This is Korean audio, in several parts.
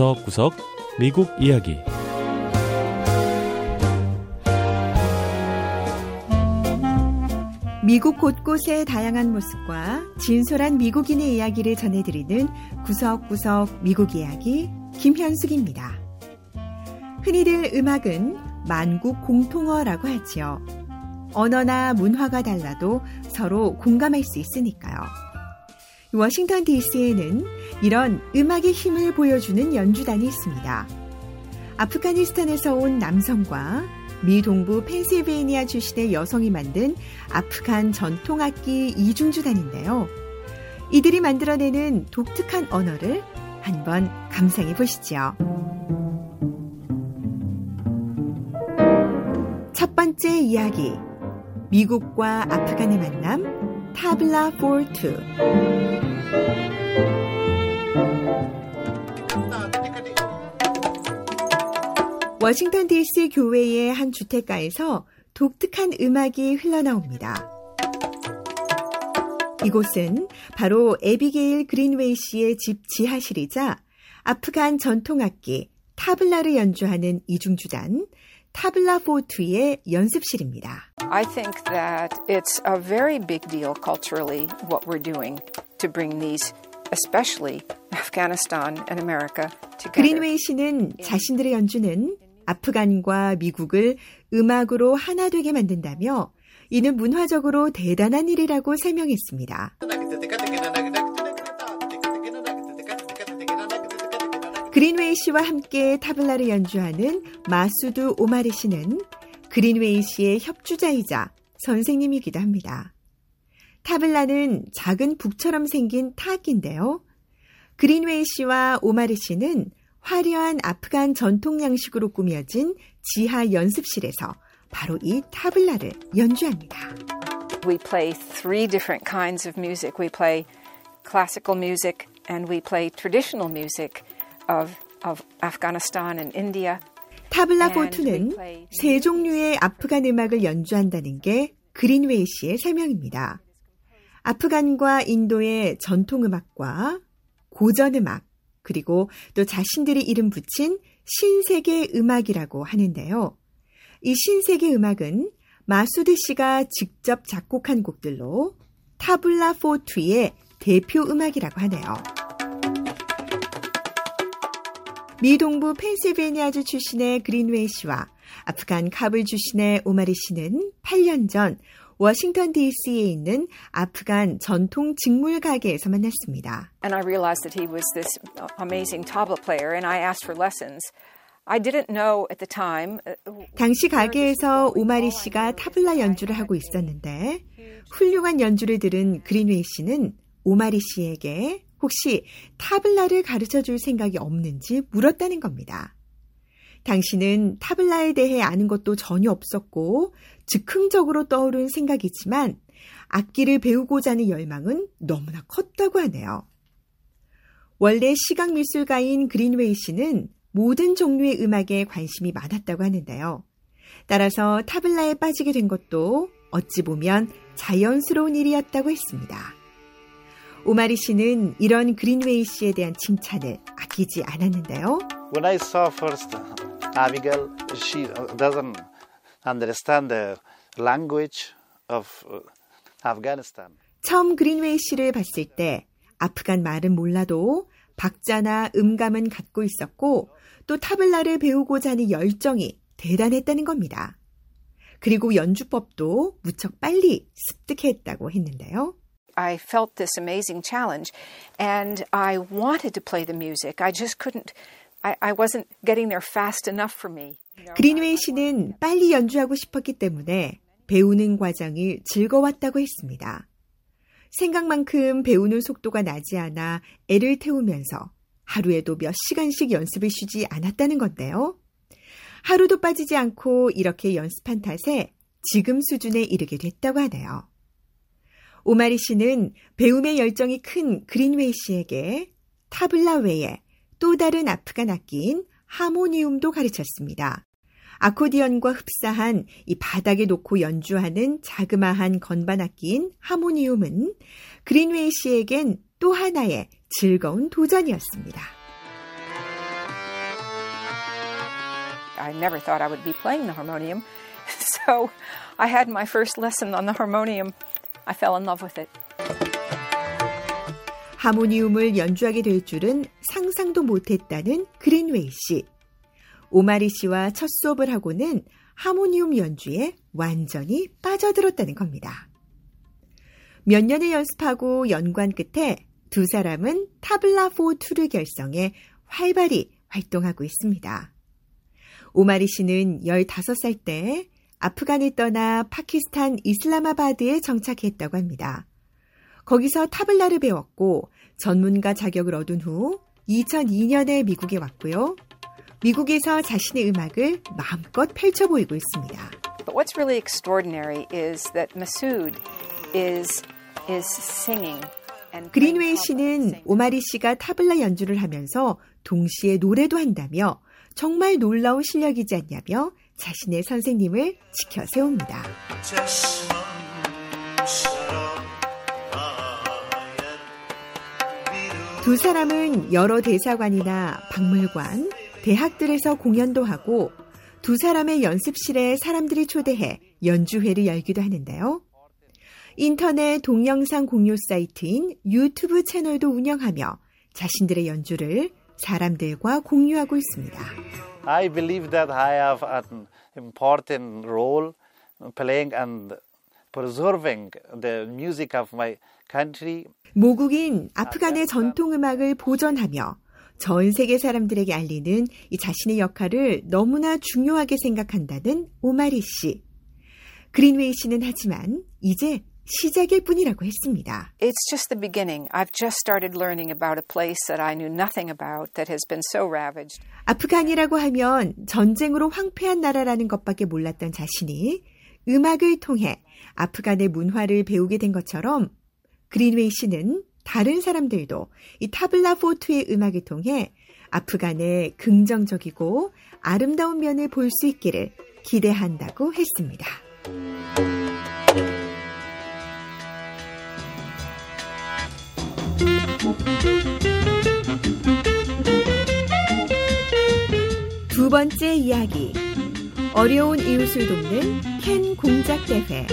구석구석 미국 이야기 미국 곳곳의 다양한 모습과 진솔한 미국인의 이야기를 전해드리는 구석구석 미국 이야기 김현숙입니다. 흔히들 음악은 만국 공통어라고 하지요. 언어나 문화가 달라도 서로 공감할 수 있으니까요. 워싱턴 DC에는 이런 음악의 힘을 보여주는 연주단이 있습니다. 아프가니스탄에서 온 남성과 미 동부 펜실베이니아 출신의 여성이 만든 아프간 전통악기 이중주단인데요. 이들이 만들어내는 독특한 언어를 한번 감상해 보시죠. 첫 번째 이야기. 미국과 아프간의 만남, 타블라 포르투. 워싱턴 DC 교외의 한 주택가에서 독특한 음악이 흘러나옵니다. 이곳은 바로 에비게일 그린웨이 씨의 집 지하실이자 아프간 전통악기 타블라를 연주하는 이중주단 타블라 포트의 연습실입니다. I think that it's a very big deal culturally what we're doing to bring these especially Afghanistan and America together. 그린웨이 씨는 자신들의 연주는 아프간과 미국을 음악으로 하나 되게 만든다며 이는 문화적으로 대단한 일이라고 설명했습니다. 그린웨이 씨와 함께 타블라를 연주하는 마수드 오마리 씨는 그린웨이 씨의 협주자이자 선생님이기도 합니다. 타블라는 작은 북처럼 생긴 타악기인데요. 그린웨이 씨와 오마리 씨는 화려한 아프간 전통 양식으로 꾸며진 지하 연습실에서 바로 이 타블라를 연주합니다. We play three different kinds of music. We play classical music and we play traditional music of, of Afghanistan and India. 타블라 포트는 세 종류의 아프간 음악을 연주한다는 게 그린웨이 씨의 설명입니다. 아프간과 인도의 전통 음악과 고전 음악, 그리고 또 자신들이 이름 붙인 신세계 음악이라고 하는데요. 이 신세계 음악은 마수드 씨가 직접 작곡한 곡들로 타블라 포트의 대표 음악이라고 하네요. 미 동부 펜실베니아주 출신의 그린웨이 씨와 아프간 카불 출신의 오마리 씨는 8년 전 워싱턴 DC에 있는 아프간 전통 직물 가게에서 만났습니다. And I realized that he was this amazing tabla player and I asked for lessons. I didn't know at the time. 당시 가게에서 오마리 씨가 타블라 연주를 하고 있었는데 훌륭한 연주를 들은 그린웨이 씨는 오마리 씨에게 혹시 타블라를 가르쳐 줄 생각이 없는지 물었다는 겁니다. 당신은 타블라에 대해 아는 것도 전혀 없었고 즉흥적으로 떠오른 생각이지만 악기를 배우고자 하는 열망은 너무나 컸다고 하네요. 원래 시각 미술가인 그린웨이 씨는 모든 종류의 음악에 관심이 많았다고 하는데요. 따라서 타블라에 빠지게 된 것도 어찌 보면 자연스러운 일이었다고 했습니다. 오마리 씨는 이런 그린웨이 씨에 대한 칭찬을 아끼지 않았는데요. When I saw first Abigail, she doesn't understand the language of Afghanistan. 처음 그린웨이 씨를 봤을 때 아프간 말은 몰라도 박자나 음감은 갖고 있었고 또 타블라를 배우고자 하는 열정이 대단했다는 겁니다. 그리고 연주법도 무척 빨리 습득했다고 했는데요. I felt this amazing challenge and I wanted to play the music. I just couldn't, I, I wasn't getting there fast enough for me. 그린웨이 씨는 빨리 연주하고 싶었기 때문에 배우는 과정이 즐거웠다고 했습니다. 생각만큼 배우는 속도가 나지 않아 애를 태우면서 하루에도 몇 시간씩 연습을 쉬지 않았다는 건데요. 하루도 빠지지 않고 이렇게 연습한 탓에 지금 수준에 이르게 됐다고 하네요. 오마리 씨는 배움의 열정이 큰 그린웨이 씨에게 타블라 외에 또 다른 아프간 악기인 하모니움도 가르쳤습니다. 아코디언과 흡사한 이 바닥에 놓고 연주하는 자그마한 건반 악기인 하모니움은 그린웨이 씨에겐 또 하나의 즐거운 도전이었습니다. I never thought I would be playing the harmonium. So I had my first lesson on the harmonium. I fell in love with it. 하모니움을 연주하게 될 줄은 상상도 못했다는 그린웨이 씨. 오마리 씨와 첫 수업을 하고는 하모니움 연주에 완전히 빠져들었다는 겁니다. 몇 년을 연습하고 연관 끝에 두 사람은 타블라4-2를 결성해 활발히 활동하고 있습니다. 오마리 씨는 15살 때 아프간을 떠나 파키스탄 이슬라마바드에 정착했다고 합니다. 거기서 타블라를 배웠고 전문가 자격을 얻은 후 2002년에 미국에 왔고요. 미국에서 자신의 음악을 마음껏 펼쳐 보이고 있습니다. But what's really extraordinary is that Masood is is singing. 그린웨이 씨는. 오마리 씨가 타블라 연주를 하면서 동시에 노래도 한다며 정말 놀라운 실력이지 않냐며 자신의 선생님을 지켜 세웁니다. 두 사람은 여러 대사관이나 박물관, 대학들에서 공연도 하고 두 사람의 연습실에 사람들이 초대해 연주회를 열기도 하는데요. 인터넷 동영상 공유 사이트인 유튜브 채널도 운영하며 자신들의 연주를 사람들과 공유하고 있습니다. I believe that I have an important role playing and preserving the music of my country. 모국인 아프간의 전통 음악을 보존하며 전 세계 사람들에게 알리는 이 자신의 역할을 너무나 중요하게 생각한다는 오마리 씨. 그린웨이 씨는 하지만 이제 시작일 뿐이라고 했습니다. It's just the beginning. I've just started learning about a place that I knew nothing about that has been so ravaged. 아프간이라고 하면 전쟁으로 황폐한 나라라는 것밖에 몰랐던 자신이 음악을 통해 아프간의 문화를 배우게 된 것처럼 그린웨이 씨는 다른 사람들도 이 타블라 포트의 음악을 통해 아프간의 긍정적이고 아름다운 면을 볼 수 있기를 기대한다고 했습니다. 두 번째 이야기. 어려운 이웃을 돕는 캔 공작 대회.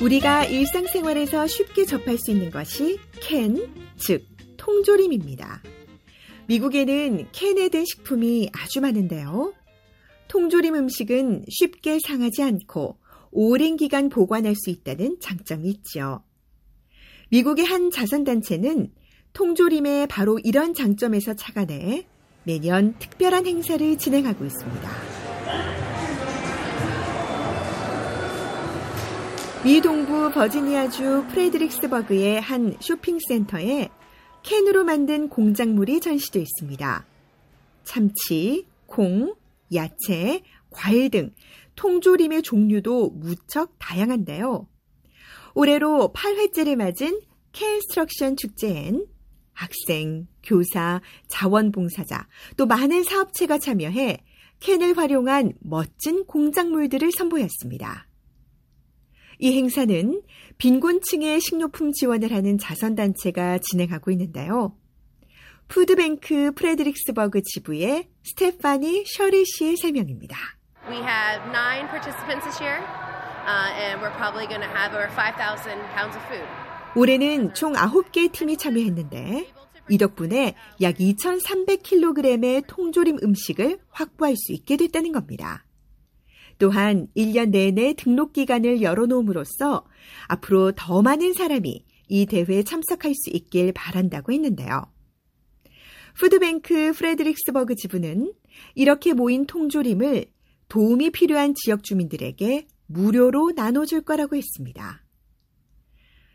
우리가 일상생활에서 쉽게 접할 수 있는 것이 캔, 즉 통조림입니다. 미국에는 캔에 든 식품이 아주 많은데요. 통조림 음식은 쉽게 상하지 않고 오랜 기간 보관할 수 있다는 장점이 있죠. 미국의 한 자선단체는 통조림의 바로 이런 장점에서 착안해 매년 특별한 행사를 진행하고 있습니다. 미 동부 버지니아주 프레드릭스버그의 한 쇼핑센터에 캔으로 만든 공작물이 전시되어 있습니다. 참치, 콩, 야채, 과일 등 통조림의 종류도 무척 다양한데요. 올해로 8회째를 맞은 캔스트럭션 축제엔 학생, 교사, 자원봉사자, 또 많은 사업체가 참여해 캔을 활용한 멋진 공작물들을 선보였습니다. 이 행사는 빈곤층의 식료품 지원을 하는 자선단체가 진행하고 있는데요. 푸드뱅크 프레드릭스버그 지부의 스테파니 셔리 씨의 설명입니다. We have nine participants this year, uh, and we're probably going to have over 5,000 pounds of food. 올해는 총 9개의 팀이 참여했는데 이 덕분에 약 2,300kg의 통조림 음식을 확보할 수 있게 됐다는 겁니다. 또한 1년 내내 등록 기간을 열어놓음으로써 앞으로 더 많은 사람이 이 대회에 참석할 수 있길 바란다고 했는데요. 푸드뱅크 프레드릭스버그 지부는 이렇게 모인 통조림을 도움이 필요한 지역 주민들에게 무료로 나눠줄 거라고 했습니다.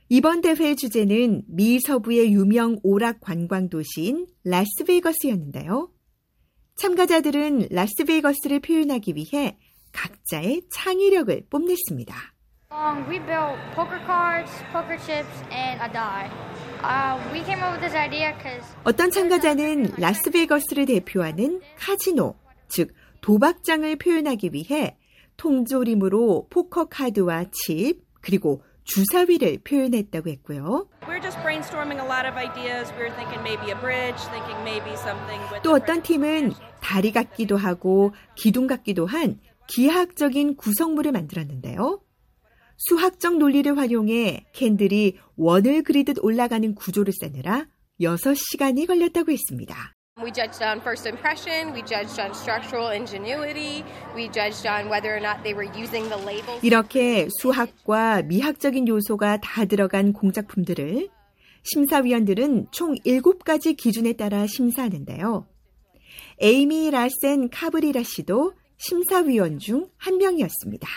이번 대회의 주제는 미 서부의 유명 오락 관광 도시인 라스베이거스였는데요. 참가자들은 라스베이거스를 표현하기 위해 각자의 창의력을 뽐냈습니다. Um, we built poker cards, poker chips, and a die. Uh, we came up with this idea because 어떤 참가자는 라스베이거스를 대표하는 카지노, 즉 도박장을 표현하기 위해 통조림으로 포커 카드와 칩, 그리고 주사위를 표현했다고 했고요. We're just brainstorming a lot of ideas. We're thinking maybe a bridge, thinking maybe something with 또 어떤 팀은 다리 같기도 하고 기둥 같기도 한 기하학적인 구성물을 만들었는데요. 수학적 논리를 활용해 캔들이 원을 그리듯 올라가는 구조를 짜느라 6시간이 걸렸다고 했습니다. We judged on first impression, we judged on structural ingenuity, we judged on whether or not they were using the labels. 이렇게 수학과 미학적인 요소가 다 들어간 공작품들을 심사위원들은 총 7가지 기준에 따라 심사하는데요. 에이미 라센 카브리라 씨도 심사위원 중 한 명이었습니다.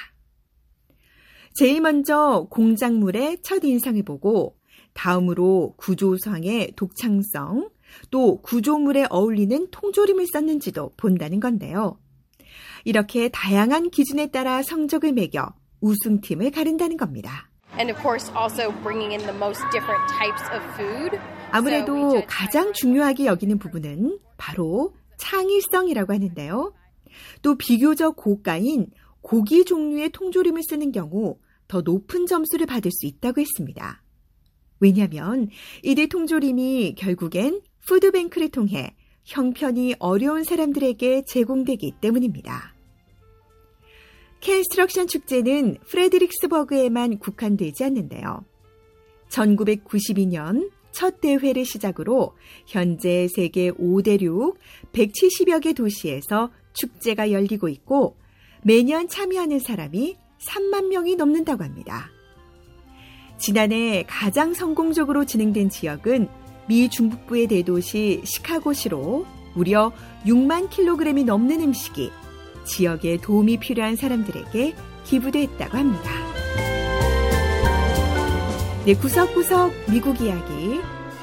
제일 먼저 공작물의 첫 인상을 보고 다음으로 구조상의 독창성, 또 구조물에 어울리는 통조림을 썼는지도 본다는 건데요. 이렇게 다양한 기준에 따라 성적을 매겨 우승팀을 가른다는 겁니다. 아무래도 가장 중요하게 여기는 부분은 바로 창의성이라고 하는데요. 또 비교적 고가인 고기 종류의 통조림을 쓰는 경우 더 높은 점수를 받을 수 있다고 했습니다. 왜냐하면 이들 통조림이 결국엔 푸드뱅크를 통해 형편이 어려운 사람들에게 제공되기 때문입니다. 캔스트럭션 축제는 프레드릭스버그에만 국한되지 않는데요. 1992년 첫 대회를 시작으로 현재 세계 5대륙 170여 개 도시에서 축제가 열리고 있고 매년 참여하는 사람이 3만 명이 넘는다고 합니다. 지난해 가장 성공적으로 진행된 지역은 미 중북부의 대도시 시카고시로 무려 6만 킬로그램이 넘는 음식이 지역에 도움이 필요한 사람들에게 기부됐다고 합니다. 네, 구석구석 미국 이야기.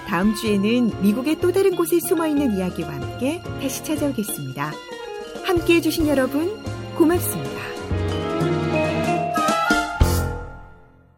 다음 주에는 미국의 또 다른 곳에 숨어 있는 이야기와 함께 다시 찾아오겠습니다. 함께 해주신 여러분, 고맙습니다.